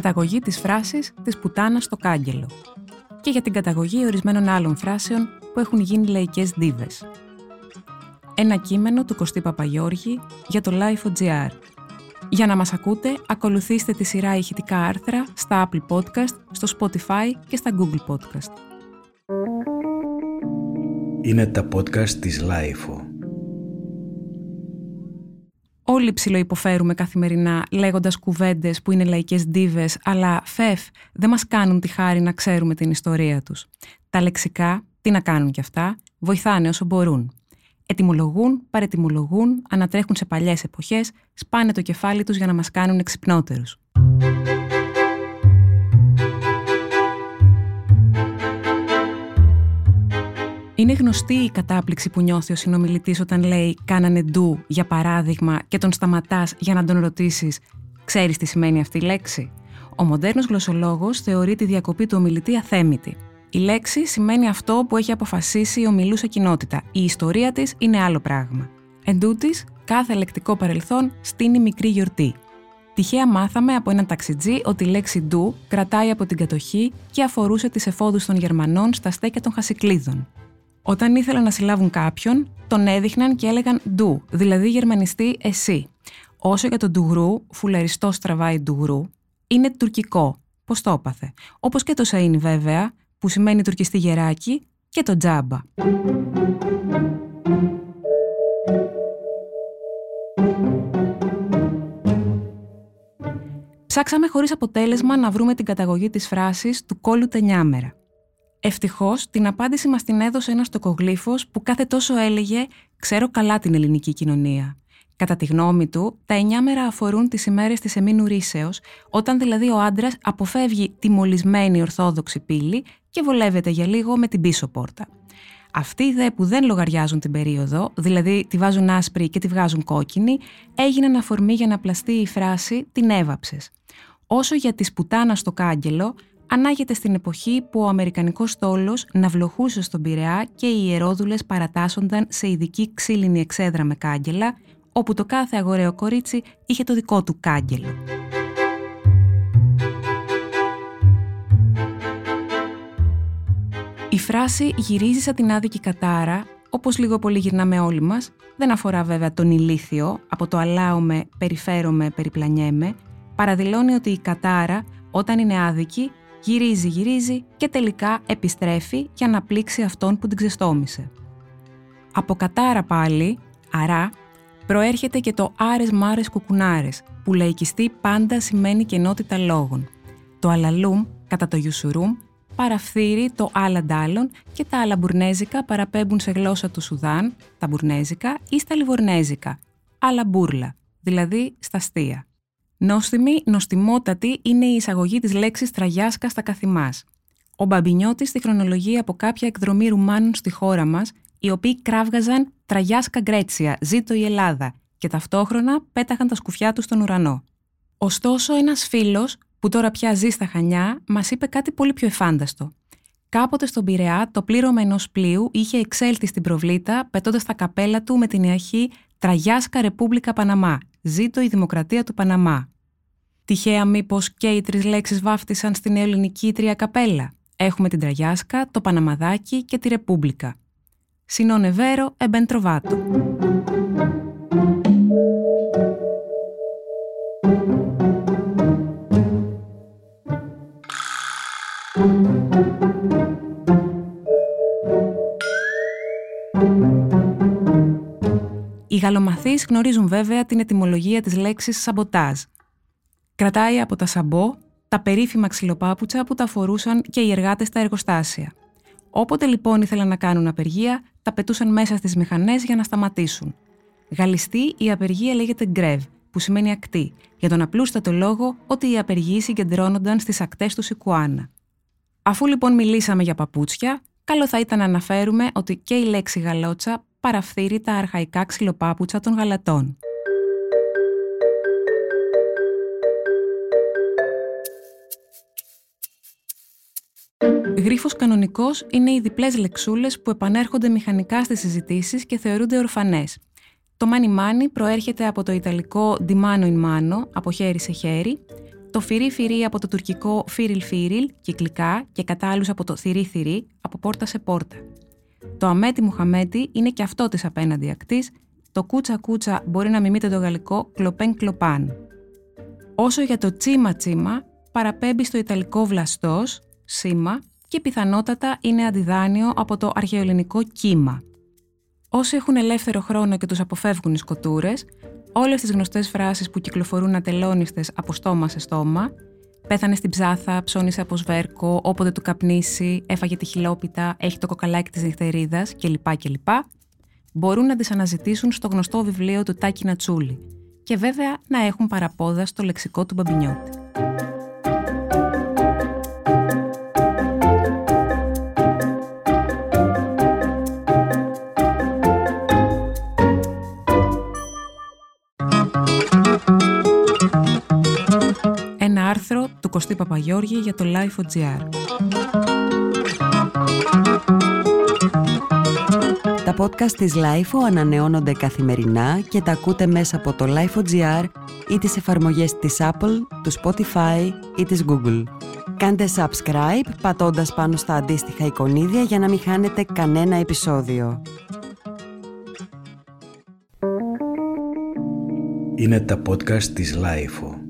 καταγωγή της φράσης της πουτάνας στο κάγκελο και για την καταγωγή ορισμένων άλλων φράσεων που έχουν γίνει λαϊκές δίβες. Ένα κείμενο του Κωστή Παπαγιώργη για το Life.gr. Για να μας ακούτε, ακολουθήστε τη σειρά ηχητικά άρθρα στα Apple Podcast, στο Spotify και στα Google Podcast. Είναι τα podcast της Life. Όλοι ψιλοϊποφέρουμε καθημερινά λέγοντας κουβέντες που είναι λαϊκές ντίβες, αλλά φεφ δεν μας κάνουν τη χάρη να ξέρουμε την ιστορία τους. Τα λεξικά, τι να κάνουν κι αυτά, βοηθάνε όσο μπορούν. Ετυμολογούν, παρετυμολογούν, ανατρέχουν σε παλιές εποχές, σπάνε το κεφάλι τους για να μας κάνουν εξυπνότερους. Είναι γνωστή η κατάπληξη που νιώθει ο συνομιλητής όταν λέει Κάνανε ντου, για παράδειγμα, και τον σταματάς για να τον ρωτήσεις Ξέρεις τι σημαίνει αυτή η λέξη. Ο μοντέρνος γλωσσολόγος θεωρεί τη διακοπή του ομιλητή αθέμητη. Η λέξη σημαίνει αυτό που έχει αποφασίσει η ομιλούσα κοινότητα. Η ιστορία της είναι άλλο πράγμα. Εν τούτης, κάθε λεκτικό παρελθόν στείνει μικρή γιορτή. Τυχαία μάθαμε από έναν ταξιτζή ότι η λέξη ντου κρατάει από την κατοχή και αφορούσε τις εφόδους των Γερμανών στα στέκια των Χασικλίδων. Όταν ήθελαν να συλλάβουν κάποιον, τον έδειχναν και έλεγαν ντου, δηλαδή γερμανιστή εσύ. Όσο για τον ντουγρού, φουλαριστό τραβάει ντουγρού, είναι τουρκικό. Πώ το έπαθε. Όπως και το σαΐνι βέβαια, που σημαίνει τουρκιστή γεράκι, και το τζάμπα. Ψάξαμε χωρίς αποτέλεσμα να βρούμε την καταγωγή της φράσης του κόλλου τενιάμερα. Ευτυχώς, την απάντηση μας την έδωσε ένας τοκογλύφος που κάθε τόσο έλεγε Ξέρω καλά την ελληνική κοινωνία. Κατά τη γνώμη του, τα εννιά μέρα αφορούν τις ημέρες της εμήνου ρίσεως, όταν δηλαδή ο άντρας αποφεύγει τη μολυσμένη ορθόδοξη πύλη και βολεύεται για λίγο με την πίσω πόρτα. Αυτοί οι δε που δεν λογαριάζουν την περίοδο, δηλαδή τη βάζουν άσπρη και τη βγάζουν κόκκινη, έγιναν αφορμή για να πλαστεί η φράση «την έβαψες». Όσο για τη σπουτάνα στο κάγκελο, ανάγεται στην εποχή που ο Αμερικανικός στόλος ναυλοχούσε στον Πειραιά και οι ιερόδουλες παρατάσσονταν σε ειδική ξύλινη εξέδρα με κάγκελα, όπου το κάθε αγοραίο κορίτσι είχε το δικό του κάγκελο. Η φράση «γυρίζεις σαν την άδικη κατάρα», όπως λίγο πολύ γυρνάμε όλοι μας, δεν αφορά βέβαια τον ηλίθιο, από το «αλάομαι, περιφέρομαι, περιπλανιέμαι», παραδηλώνει ότι η κατάρα, όταν είναι άδικη, Γυρίζει, γυρίζει και τελικά επιστρέφει για να πλήξει αυτόν που την ξεστόμησε. Από κατάρα πάλι, αρά, προέρχεται και το άρες μάρες κουκουνάρες, που λαϊκιστή πάντα σημαίνει κενότητα λόγων. Το αλαλούμ, κατά το γιουσουρούμ, παραφθείρει το άλλα ντάλλον και τα αλαμπουρνέζικα παραπέμπουν σε γλώσσα του Σουδάν, τα μπουρνέζικα ή στα λιβορνέζικα, αλαμπούρλα, δηλαδή στα αστεία. Νόστιμη, νοστιμότατη είναι η εισαγωγή της λέξης τραγιάσκα στα καθημάς. Ο Μπαμπινιώτης στη χρονολογία από κάποια εκδρομή Ρουμάνων στη χώρα μας, οι οποίοι κράβγαζαν τραγιάσκα γκρέτσια, ζήτω η Ελλάδα, και ταυτόχρονα πέταγαν τα σκουφιά τους στον ουρανό. Ωστόσο, ένας φίλος, που τώρα πια ζει στα Χανιά, μας είπε κάτι πολύ πιο εφάνταστο. Κάποτε στον Πειραιά, το πλήρωμα ενός πλοίου είχε εξέλθει στην προβλήτα, πετώντας τα καπέλα του με την ιαχή Τραγιάσκα Ρεπούμπλικα Παναμά, Ζήτω η Δημοκρατία του Παναμά. Τυχαία μήπως και οι τρεις λέξεις βάφτισαν στην ελληνική τρία καπέλα. Έχουμε την Τραγιάσκα, το Παναμαδάκι και τη Ρεπούμπλικα. Σινώνε βέρο εμπεντροβάτο. Γαλλομαθείς γνωρίζουν βέβαια την ετυμολογία της λέξης σαμποτάζ. Κρατάει από τα σαμπό τα περίφημα ξυλοπάπουτσα που τα φορούσαν και οι εργάτες στα εργοστάσια. Όποτε λοιπόν ήθελαν να κάνουν απεργία, τα πετούσαν μέσα στις μηχανές για να σταματήσουν. Γαλλιστή η απεργία λέγεται γκρεβ, που σημαίνει ακτή, για τον απλούστατο λόγο ότι οι απεργοί συγκεντρώνονταν στις ακτές του Σικουάνα. Αφού λοιπόν μιλήσαμε για παπούτσια, καλό θα ήταν να αναφέρουμε ότι και η λέξη γαλότσα παραφθείρει τα αρχαϊκά ξυλοπάπουτσα των γαλατών. Γρίφος κανονικός είναι οι διπλές λεξούλες που επανέρχονται μηχανικά στις συζητήσεις και θεωρούνται ορφανές. Το μάνι μάνι προέρχεται από το ιταλικό di mano in mano, από χέρι σε χέρι. Το το φυρί φυρί από το τουρκικό φίριλ φίριλ, κυκλικά, και κατά άλλους από το θηρί θηρί, από πόρτα σε πόρτα. Το αμέτι μουχαμέτι είναι και αυτό της απέναντι ακτής, το κούτσα κούτσα μπορεί να μιμείται το γαλλικό κλοπέν κλοπάν. Όσο για το τσίμα τσίμα, παραπέμπει στο ιταλικό βλαστός, σήμα, και πιθανότατα είναι αντιδάνειο από το αρχαιοελληνικό κύμα. Όσοι έχουν ελεύθερο χρόνο και τους αποφεύγουν οι σκοτούρες, όλες τις γνωστές φράσεις που κυκλοφορούν ατελώνιστες από στόμα σε στόμα, πέθανε στην ψάθα, ψώνισε από σβέρκο, όποτε του καπνίσει, έφαγε τη χιλόπιτα, έχει το κοκαλάκι της νυχτερίδας κλπ. κλπ. Μπορούν να τις αναζητήσουν στο γνωστό βιβλίο του Τάκη Νατσούλη και βέβαια να έχουν παραπόδα στο λεξικό του Μπαμπινιώτη. Άρθρο του Κωστή Παπαγιώργη για το Life.gr. Τα podcast της Life ανανεώνονται καθημερινά και τα ακούτε μέσα από το Life.gr ή τις εφαρμογές της Apple, του Spotify ή της Google. Κάντε subscribe πατώντας πάνω στα αντίστοιχα εικονίδια για να μην χάνετε κανένα επεισόδιο. Είναι τα podcast της Life.